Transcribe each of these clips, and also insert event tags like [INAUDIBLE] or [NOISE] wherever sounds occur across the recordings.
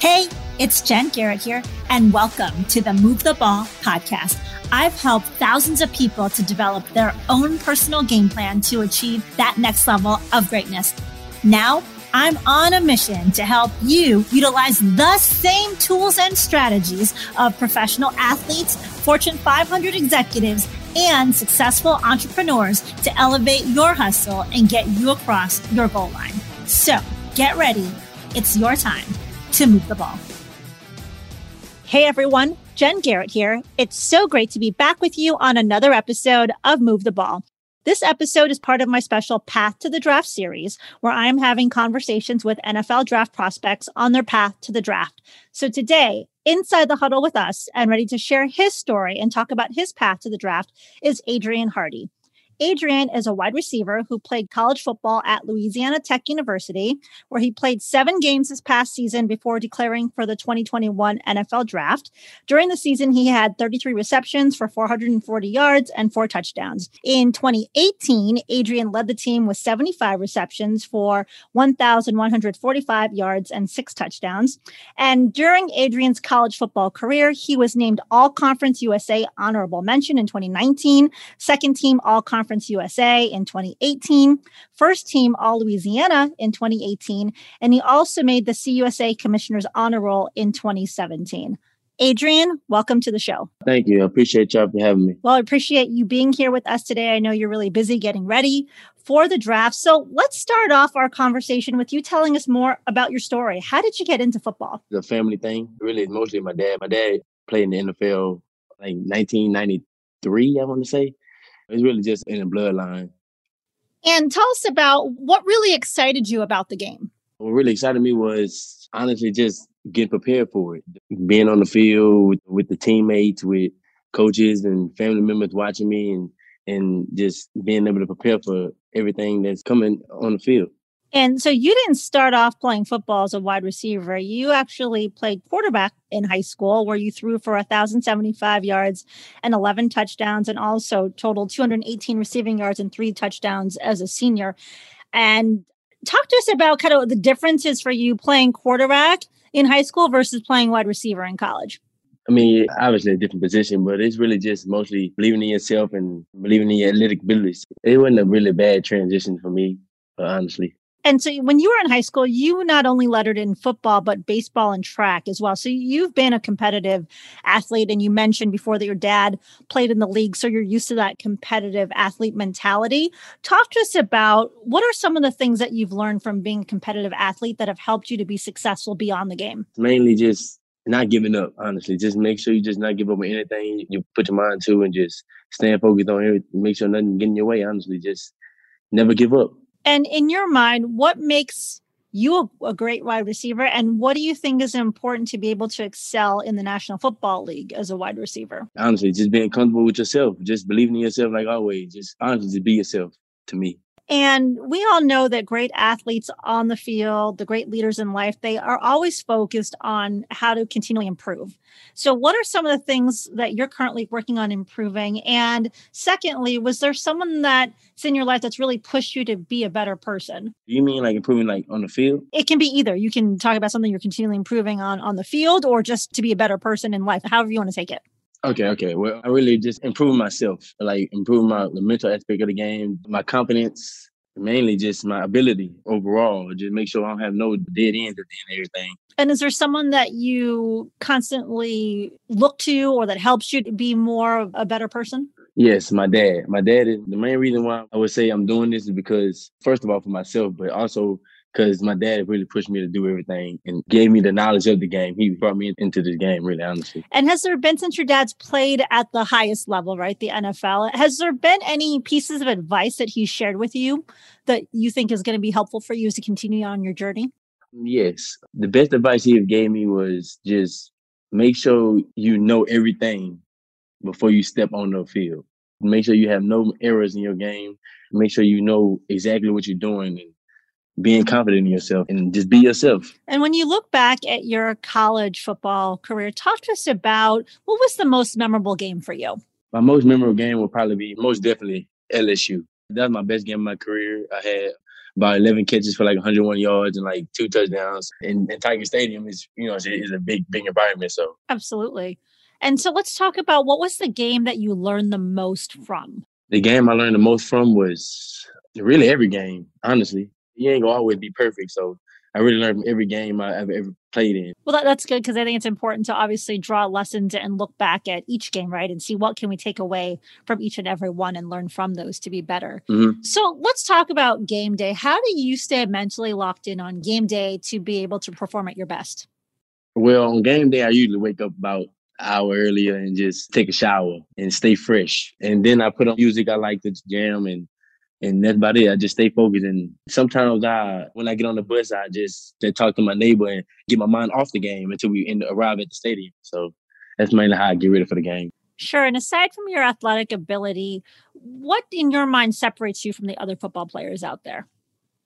Hey, it's Jen Garrett here, and welcome to the Move the Ball podcast. I've helped thousands of people to develop their own personal game plan to achieve that next level of greatness. Now, I'm on a mission to help you utilize the same tools and strategies of professional athletes, Fortune 500 executives, and successful entrepreneurs to elevate your hustle and get you across your goal line. So get ready. It's your time to move the ball. Hey everyone, Jen Garrett here. It's so great to be back with you on another episode of Move the Ball. This episode is part of my special Path to the Draft series, where I am having conversations with NFL draft prospects on their path to the draft. So today, inside the huddle with us and ready to share his story and talk about his path to the draft is Adrian Hardy. Adrian is a wide receiver who played college football at Louisiana Tech University, where he played seven games this past season before declaring for the 2021 NFL draft. During the season, he had 33 receptions for 440 yards and four touchdowns. In 2018, Adrian led the team with 75 receptions for 1,145 yards and six touchdowns. And during Adrian's college football career, he was named All Conference USA honorable mention in 2019, second team All Conference Conference USA in 2018, first team All Louisiana in 2018, and he also made the CUSA Commissioner's Honor Roll in 2017. Adrian, welcome to the show. Thank you. I appreciate y'all for having me. Well, I appreciate you being here with us today. I know you're really busy getting ready for the draft. So let's start off our conversation with you telling us more about your story. How did you get into football? The family thing, really, mostly my dad. My dad played in the NFL like 1993, I want to say. It's really just in the bloodline. And tell us about what really excited you about the game. What really excited me was honestly just getting prepared for it. Being on the field with, with the teammates, with coaches and family members watching me and and just being able to prepare for everything that's coming on the field. And so you didn't start off playing football as a wide receiver. You actually played quarterback in high school where you threw for 1,075 yards and 11 touchdowns and also totaled 218 receiving yards and three touchdowns as a senior. And talk to us about kind of the differences for you playing quarterback in high school versus playing wide receiver in college. I mean, obviously a different position, but it's really just mostly believing in yourself and believing in your athletic abilities. It wasn't a really bad transition for me, honestly. And so when you were in high school, you not only lettered in football, but baseball and track as well. So you've been a competitive athlete. And you mentioned before that your dad played in the league. So you're used to that competitive athlete mentality. Talk to us about what are some of the things that you've learned from being a competitive athlete that have helped you to be successful beyond the game? Mainly just not giving up, honestly. Just make sure you just not give up on anything you put your mind to and just staying focused on it. Make sure nothing get in your way, honestly. Just never give up. And in your mind, what makes you a, great wide receiver? And what do you think is important to be able to excel in the National Football League as a wide receiver? Honestly, just being comfortable with yourself, just believing in yourself like always. Just honestly, just be yourself to me. And we all know that great athletes on the field, the great leaders in life, they are always focused on how to continually improve. So, what are some of the things that you're currently working on improving? And secondly, was there someone that's in your life that's really pushed you to be a better person? You mean like improving like on the field? It can be either. You can talk about something you're continually improving on on the field or just to be a better person in life, however you want to take it. Okay, okay. Well, I really just improve myself, like improve my the mental aspect of the game, my confidence, mainly just my ability overall. Just make sure I don't have no dead ends at the end of everything. And is there someone that you constantly look to or that helps you to be more a better person? Yes, my dad. My dad is the main reason why I would say I'm doing this is because first of all for myself, but also because my dad really pushed me to do everything and gave me the knowledge of the game. He brought me into this game, really, honestly. And has there been, since your dad's played at the highest level, right, the NFL, has there been any pieces of advice that he shared with you that you think is going to be helpful for you as to continue on your journey? Yes. The best advice he gave me was just make sure you know everything before you step on the field. Make sure you have no errors in your game. Make sure you know exactly what you're doing and being confident in yourself and just be yourself. And when you look back at your college football career, talk to us about what was the most memorable game for you? My most memorable game will probably be most definitely LSU. That was my best game of my career. I had about 11 catches for like 101 yards and like two touchdowns. And, and Tiger Stadium is, you know, is a big, big environment. So absolutely. And so let's talk about what was the game that you learned the most from? The game I learned the most from was really every game, honestly. You ain't gonna always be perfect. So I really learned from every game I've ever played in. Well, that, that's good because I think it's important to obviously draw lessons and look back at each game, right, and see what can we take away from each and every one and learn from those to be better. Mm-hmm. So let's talk about game day. How do you stay mentally locked in on game day to be able to perform at your best? Well, on game day, I usually wake up about hour earlier and just take a shower and stay fresh. And then I put on music I like to jam and and that's about it. I just stay focused. And sometimes I, when I get on the bus, I just, talk to my neighbor and get my mind off the game until we end, arrive at the stadium. So that's mainly how I get ready for the game. Sure. And aside from your athletic ability, what in your mind separates you from the other football players out there?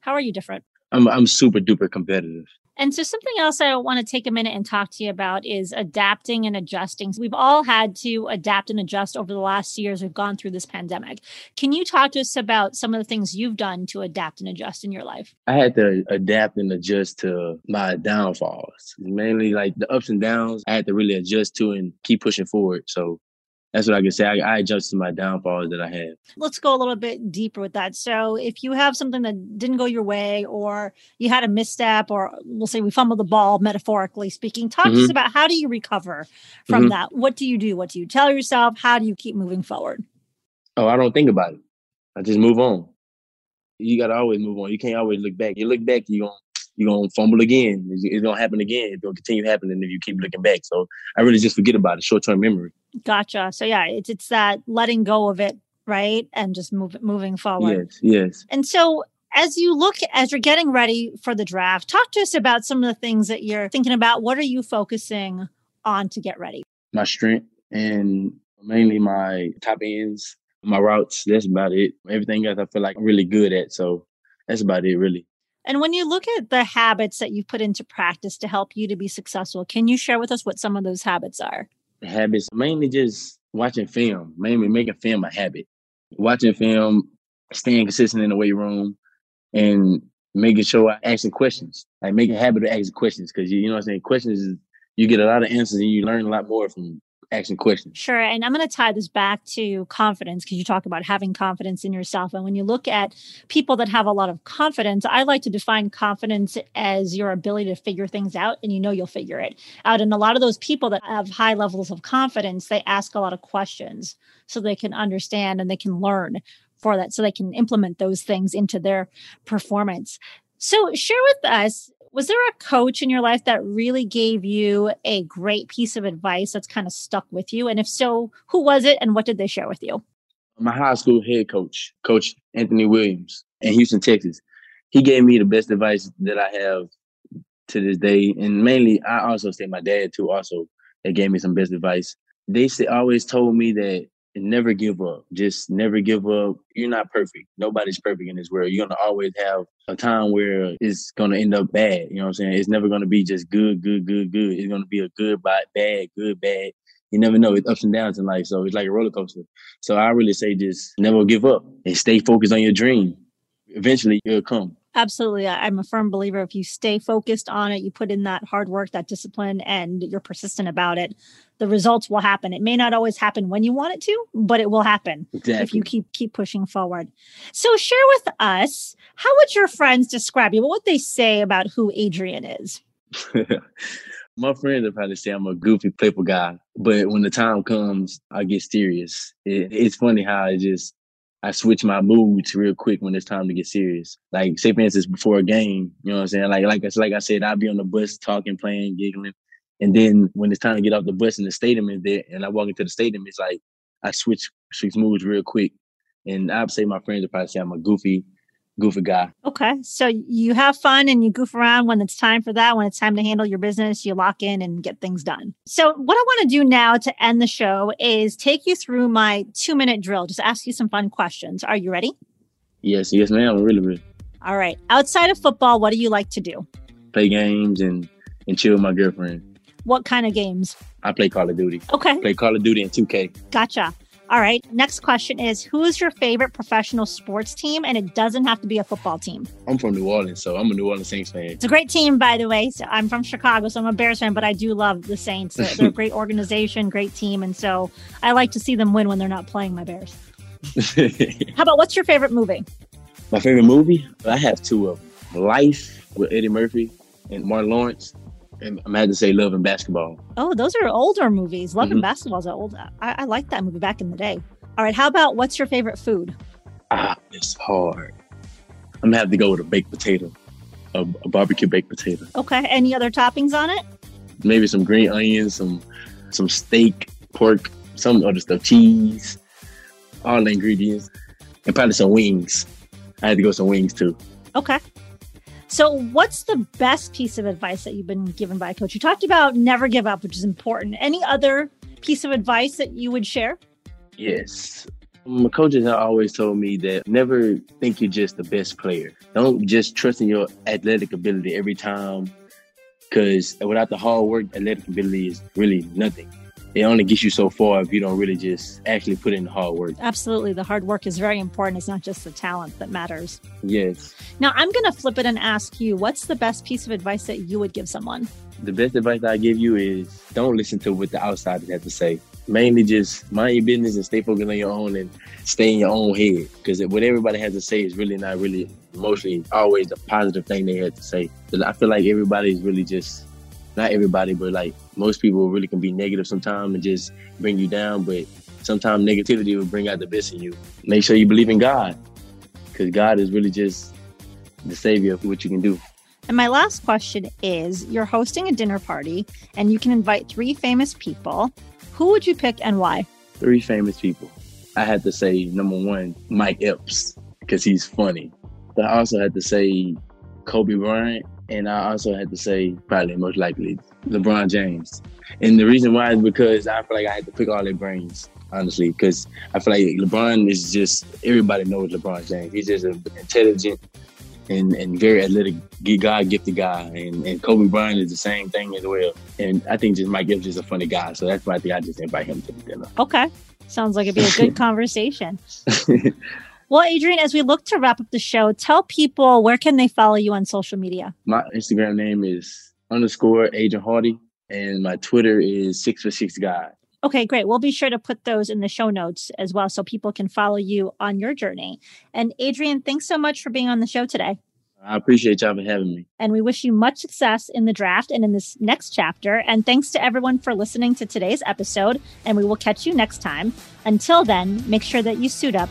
How are you different? I'm I'm super duper competitive. And so, something else I want to take a minute and talk to you about is adapting and adjusting. We've all had to adapt and adjust over the last years we've gone through this pandemic. Can you talk to us about some of the things you've done to adapt and adjust in your life? I had to adapt and adjust to my downfalls, mainly like the ups and downs. I had to really adjust to and keep pushing forward. So, that's what I can say. I, I adjusted my downfalls that I had. Let's go a little bit deeper with that. So, if you have something that didn't go your way, or you had a misstep, or we'll say we fumbled the ball, metaphorically speaking, talk mm-hmm. to us mm-hmm. about how do you recover from mm-hmm. that? What do you do? What do you tell yourself? How do you keep moving forward? Oh, I don't think about it. I just move on. You got to always move on. You can't always look back. You look back, you're going you're gonna fumble again. It's, it's, gonna happen again. It's gonna continue happening if you keep looking back. So I really just forget about it. Short term memory. Gotcha. So yeah, it's it's that letting go of it, right, and just move moving forward. Yes. Yes. And so as you look as you're getting ready for the draft, talk to us about some of the things that you're thinking about. What are you focusing on to get ready? My strength and mainly my top ends, my routes. That's about it. Everything else I feel like I'm really good at. So that's about it, really. And when you look at the habits that you've put into practice to help you to be successful, can you share with us what some of those habits are? Habits mainly just watching film, mainly making film a habit. Watching film, staying consistent in the weight room, and making sure I asking questions. Like make a habit of asking questions because you, you know what I'm saying. Questions you get a lot of answers and you learn a lot more from asking questions. Sure. And I'm going to tie this back to confidence because you talk about having confidence in yourself. And when you look at people that have a lot of confidence, I like to define confidence as your ability to figure things out and you know you'll figure it out. And a lot of those people that have high levels of confidence, they ask a lot of questions so they can understand and they can learn for that so they can implement those things into their performance. So share with us was there a coach in your life that really gave you a great piece of advice that's kind of stuck with you? And if so, who was it and what did they share with you? My high school head coach, Coach Anthony Williams in Houston, Texas. He gave me the best advice that I have to this day. And mainly, I also say my dad, too, also, that gave me some best advice. They always told me that never give up. Just never give up. You're not perfect. Nobody's perfect in this world. You're gonna always have a time where it's gonna end up bad. You know what I'm saying? It's never gonna be just good, good, good, good. It's gonna be a good, bad, bad, good, bad. You never know. It's ups and downs in life. So it's like a roller coaster. So I really say just never give up and stay focused on your dream. Eventually it'll come. Absolutely. I'm a firm believer if you stay focused on it, you put in that hard work, that discipline, and you're persistent about it, the results will happen. It may not always happen when you want it to, but it will happen exactly. if you keep keep pushing forward. So share with us, how would your friends describe you? What would they say about who Adrian is? [LAUGHS] My friends would probably say I'm a goofy, playful guy, but when the time comes, I get serious. It, it's funny how I just I switch my moods real quick when it's time to get serious. Like say for instance, before a game, you know what I'm saying? Like like like I said, I'll be on the bus talking, playing, giggling. And then when it's time to get off the bus and the stadium is there and I walk into the stadium, it's like I switch switch moods real quick. And I'd say my friends would probably say I'm a goofy, goofy guy. Okay. So you have fun and you goof around when it's time for that. When it's time to handle your business, you lock in and get things done. So, what I want to do now to end the show is take you through my two minute drill, just ask you some fun questions. Are you ready? Yes, yes, ma'am. I'm really ready. All right. Outside of football, what do you like to do? Play games and, and chill with my girlfriend. What kind of games? I play Call of Duty. Okay. Play Call of Duty and 2K. Gotcha. All right. Next question is Who is your favorite professional sports team? And it doesn't have to be a football team. I'm from New Orleans, so I'm a New Orleans Saints fan. It's a great team, by the way. So I'm from Chicago, so I'm a Bears fan, but I do love the Saints. They're, they're a great [LAUGHS] organization, great team. And so I like to see them win when they're not playing my Bears. [LAUGHS] How about what's your favorite movie? My favorite movie? I have two of them Life with Eddie Murphy and Martin Lawrence. And I'm had to say Love and Basketball. Oh, those are older movies. Love mm-hmm. and Basketball is old. I, I like that movie back in the day. All right. How about what's your favorite food? Ah, it's hard. I'm gonna have to go with a baked potato, a, a barbecue baked potato. Okay. Any other toppings on it? Maybe some green onions, some some steak, pork, some other stuff, cheese, all the ingredients, and probably some wings. I had to go some wings too. Okay. So, what's the best piece of advice that you've been given by a coach? You talked about never give up, which is important. Any other piece of advice that you would share? Yes. Um, my coaches have always told me that never think you're just the best player. Don't just trust in your athletic ability every time, because without the hard work, athletic ability is really nothing it only gets you so far if you don't really just actually put in the hard work. Absolutely. The hard work is very important. It's not just the talent that matters. Yes. Now, I'm going to flip it and ask you what's the best piece of advice that you would give someone? The best advice I give you is don't listen to what the outsiders have to say. Mainly just mind your business and stay focused on your own and stay in your own head. Because what everybody has to say is really not really mostly always a positive thing they have to say. I feel like everybody is really just not everybody, but like most people really can be negative sometimes and just bring you down. But sometimes negativity will bring out the best in you. Make sure you believe in God because God is really just the savior of what you can do. And my last question is you're hosting a dinner party and you can invite three famous people. Who would you pick and why? Three famous people. I had to say number one, Mike Epps, because he's funny. But I also had to say Kobe Bryant and I also had to say probably most likely LeBron James. And the reason why is because I feel like I had to pick all their brains, honestly, because I feel like LeBron is just everybody knows LeBron James. He's just an intelligent and, and very athletic, God gifted guy. And, and Kobe Bryant is the same thing as well. And I think just Mike Epps is a funny guy. So that's why I think I just invite him to the dinner. Okay. Sounds like it'd be a good [LAUGHS] conversation. [LAUGHS] Well, Adrian, as we look to wrap up the show, tell people where can they follow you on social media? My Instagram name is underscore Adrian Hardy, and my Twitter is six for six guy. Okay, great. We'll be sure to put those in the show notes as well so people can follow you on your journey. And Adrian, thanks so much for being on the show today. I appreciate y'all for having me. And we wish you much success in the draft and in this next chapter. And thanks to everyone for listening to today's episode. And we will catch you next time. Until then, make sure that you suit up